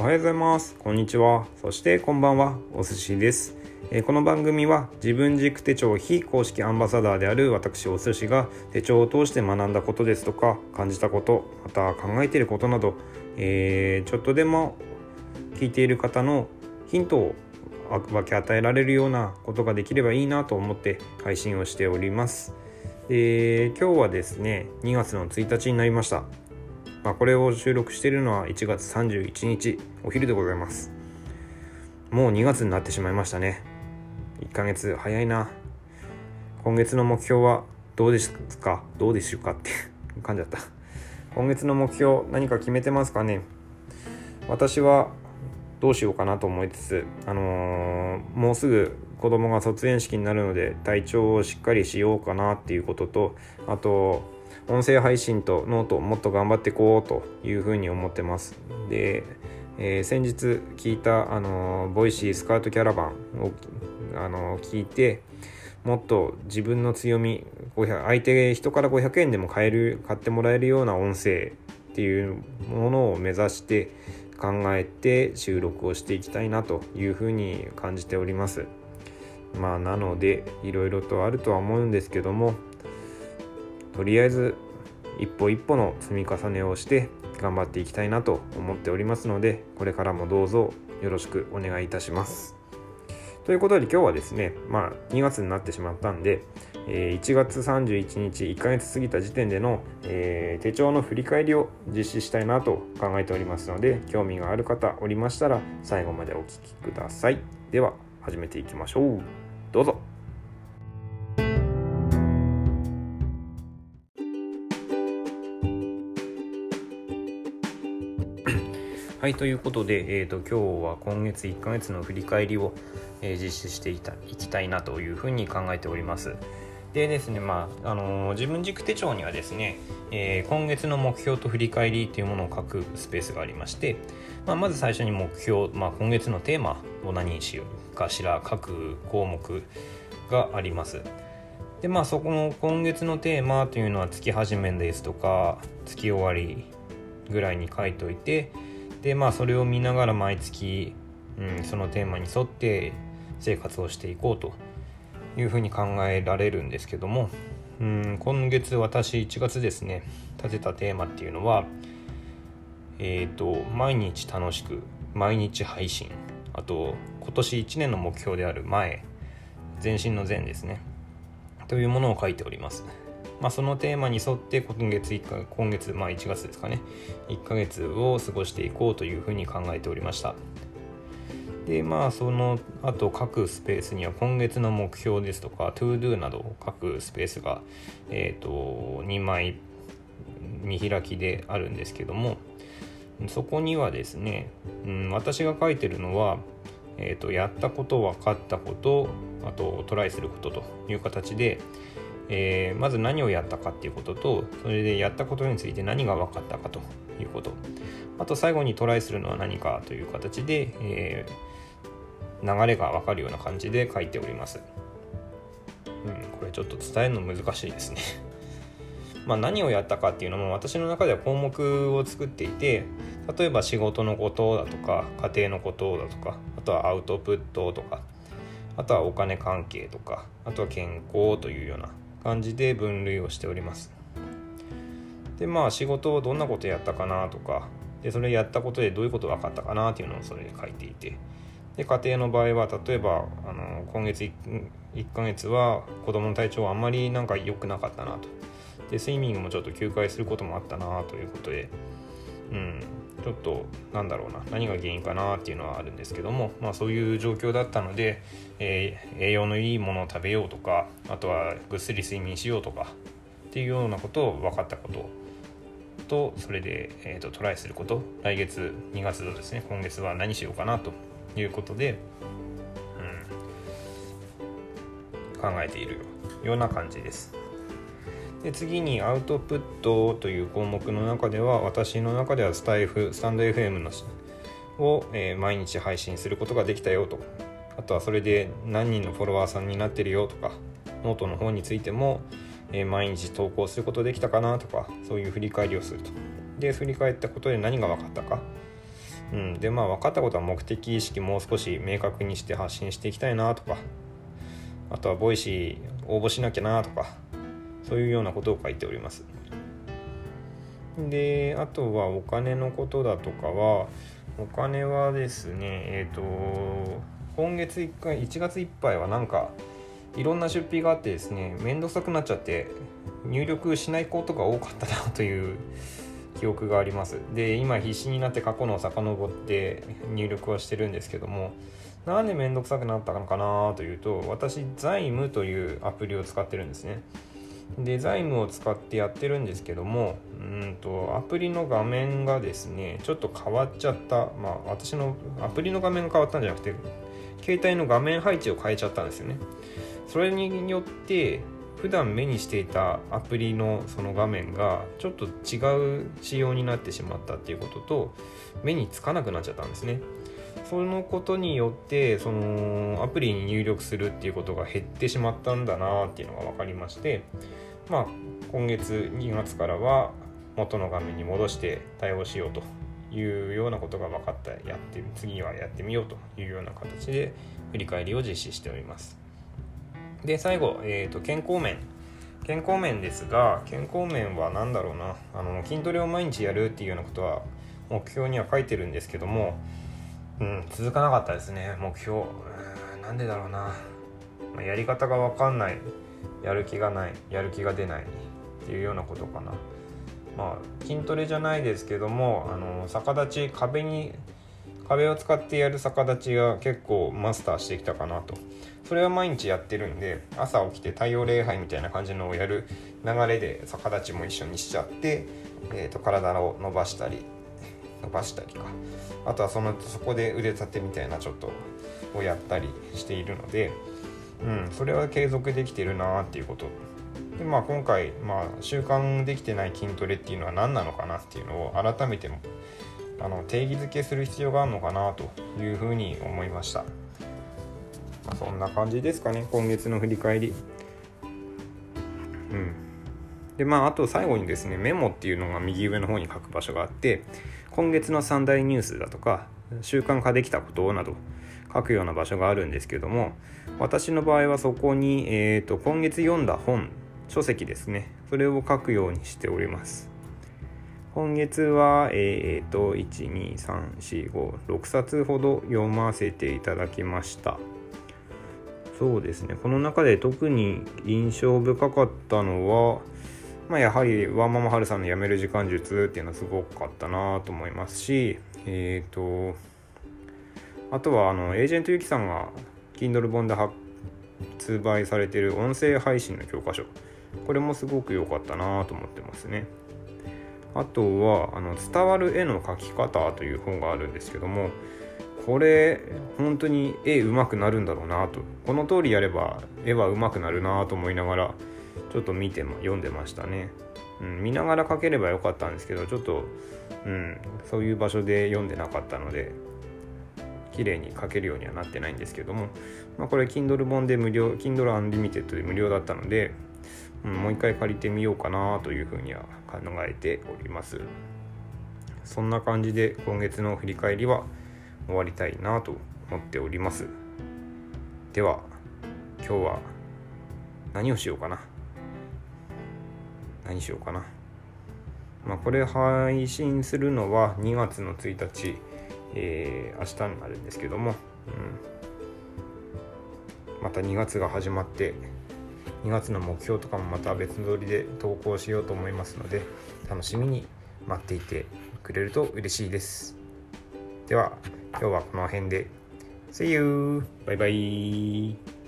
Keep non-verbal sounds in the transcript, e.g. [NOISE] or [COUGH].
おはようございますこんにちはそしてこんばんはお寿司ですえこの番組は自分軸手帳非公式アンバサダーである私お寿司が手帳を通して学んだことですとか感じたことまた考えていることなど、えー、ちょっとでも聞いている方のヒントを分け与えられるようなことができればいいなと思って配信をしております。今日はですね2月の1日になりました。まあ、これを収録しているのは1月31日お昼でございます。もう2月になってしまいましたね。1ヶ月早いな。今月の目標はどうですか？どうでしょうかって感じだった。今月の目標何か決めてますかね？私はどうしようかなと思いつつ、あのー、もうすぐ子供が卒園式になるので体調をしっかりしようかなっていうこととあと音声配信とノートをもっと頑張っていこうというふうに思ってます。で、えー、先日聞いた、あのー、 Voicy スカウトキャラバンを、あの、聞いてもっと自分の強み相手人から500円でも買える買ってもらえるような音声っていうものを目指して考えて収録をしていきたいなというふうに感じております。まあなのでいろいろとあるとは思うんですけどもとりあえず一歩一歩の積み重ねをして頑張っていきたいなと思っておりますのでこれからもどうぞよろしくお願いいたします。ということで今日はですねまあ2月になってしまったんでえ1月31日1ヶ月過ぎた時点での、え、手帳の振り返りを実施したいなと考えておりますので興味がある方おりましたら最後までお聴きください。では始めていきましょう。どうぞ。はい、ということで、えーと、今日は今月1ヶ月の振り返りを、えー、実施していたいきたいなというふうに考えております。でですね、まあ、あのー、自分軸手帳にはですね、えー、今月の目標と振り返りというものを書くスペースがありまして、まあ、まず最初に目標、まあ、今月のテーマを何にしようかしら各項目があります。でまあそこの今月のテーマというのは月始めですとか月終わりぐらいに書いといてでまあそれを見ながら毎月、うん、そのテーマに沿って生活をしていこうというふうに考えられるんですけどもうん今月私1月ですね立てたテーマっていうのはえっ、ー、と毎日楽しく毎日配信あと今年1年の目標である前全身の前ですねというものを書いております。まあ、そのテーマに沿って今月1か今月、まあ、1月ですかね1ヶ月を過ごしていこうというふうに考えておりました。でまあその後各スペースには今月の目標ですとか ToDo などを書くスペースが、えーと、2枚見開きであるんですけどもそこにはですね、うん、私が書いてるのは、えーと、やったこと分かったことあとトライすることという形で、えー、まず何をやったかっていうこととそれでやったことについて何が分かったかということあと最後にトライするのは何かという形で、えー流れがわかるような感じで書いております。うん、これちょっと伝えるの難しいですね [LAUGHS] まあ何をやったかっていうのも私の中では項目を作っていて例えば仕事のことだとか家庭のことだとかあとはアウトプットとかあとはお金関係とかあとは健康というような感じで分類をしております。でまあ仕事をどんなことやったかなとかでそれやったことでどういうこと分かったかなっていうのをそれで書いていてで家庭の場合は例えばあの今月 1, 1ヶ月は子供の体調はあんまりなんか良くなかったなと。でスイミングもちょっと休会することもあったなということでうん。ちょっとなんだろうな何が原因かなっていうのはあるんですけども、まあ、そういう状況だったので、えー、栄養のいいものを食べようとかあとはぐっすり睡眠しようとかっていうようなことを分かったこととそれで、えーとトライすること来月2月のですね今月は何しようかなということで、うん、考えているような感じです。で次にアウトプットという項目の中では私の中ではスタイフスタンド FM のを、えー、毎日配信することができたよと。あとはそれで何人のフォロワーさんになってるよとかノートの方についても、えー、毎日投稿することできたかなとかそういう振り返りをすると。で振り返ったことで何が分かったか。うん、でまあ分かったことは目的意識もう少し明確にして発信していきたいなとか。あとは Voicy 応募しなきゃなとか。そういうようなことを書いております。であとはお金のことだとかはお金はですねえっ、ー、と今月1回1月いっぱいはなんかいろんな出費があってですね面倒くさくなっちゃって入力しないことが多かったなという記憶があります。で今必死になって過去のを遡って入力はしてるんですけどもなんで面倒くさくなったのかなというと私財務というアプリを使ってるんですね。で財務を使ってやってるんですけどもうんとアプリの画面がですねちょっと変わっちゃった。まあ私のアプリの画面が変わったんじゃなくて携帯の画面配置を変えちゃったんですよね。それによって普段目にしていたアプリのその画面がちょっと違う仕様になってしまったっていうことと目につかなくなっちゃったんですね。そのことによってそのアプリに入力するっていうことが減ってしまったんだなっていうのが分かりましてまあ今月2月からは元の画面に戻して対応しようというようなことが分かったやって次はやってみようというような形で振り返りを実施しております。で最後、えーと、健康面。健康面ですが健康面は何だろうな。あの筋トレを毎日やるっていうようなことは目標には書いてるんですけどもうん、続かなかったですね目標。なんでだろうな、まあ、やり方が分かんない。やる気がない。やる気が出ない。っていうようなことかな。まあ筋トレじゃないですけどもあの逆立ち壁に壁を使ってやる逆立ちが結構マスターしてきたかなと。それは毎日やってるんで朝起きて太陽礼拝みたいな感じのをやる流れで逆立ちも一緒にしちゃって、えーと体を伸ばしたり伸ばしたりか。あとはそのそこで腕立てみたいなちょっとをやったりしているので、うん、それは継続できてるなっていうこと。でまあ今回、まあ、習慣できてない筋トレっていうのは何なのかなっていうのを改めてもあの定義づけする必要があるのかなというふうに思いました、まあ、そんな感じですかね今月の振り返り。うん。でまああと最後にですねメモっていうのが右上の方に書く場所があって今月の三大ニュースだとか習慣化できたことなど書くような場所があるんですけども私の場合はそこに、えーと、今月読んだ本書籍ですね。それを書くようにしております。今月はえっ、ー、と123456冊ほど読ませていただきました。そうですね。この中で特に印象深かったのはまあ、やはりワンママハルさんの辞める時間術っていうのはすごかったなと思いますし、えっ、ー、と、あとはあのエージェントゆきさんが Kindle 本で発売されてる音声配信の教科書、これもすごく良かったなと思ってますね。あとはあの伝わる絵の描き方という本があるんですけども、これ本当に絵うまくなるんだろうなとこの通りやれば絵はうまくなるなと思いながらちょっと見て、読んでましたね、うん、見ながら書ければよかったんですけどちょっと、うん、そういう場所で読んでなかったので綺麗に書けるようにはなってないんですけども、まあ、これ Kindle 本で無料 Kindle Unlimited で無料だったので、うん、もう一回借りてみようかなというふうには考えております。そんな感じで今月の振り返りは終わりたいなと思っております。では今日は何をしようかな。何しようかな。まあ、これ配信するのは2月の1日、えー、明日になるんですけども、うん、また2月が始まって2月の目標とかもまた別撮りで投稿しようと思いますので楽しみに待っていてくれると嬉しいです。では今日はこの辺で。See you! バイバイ。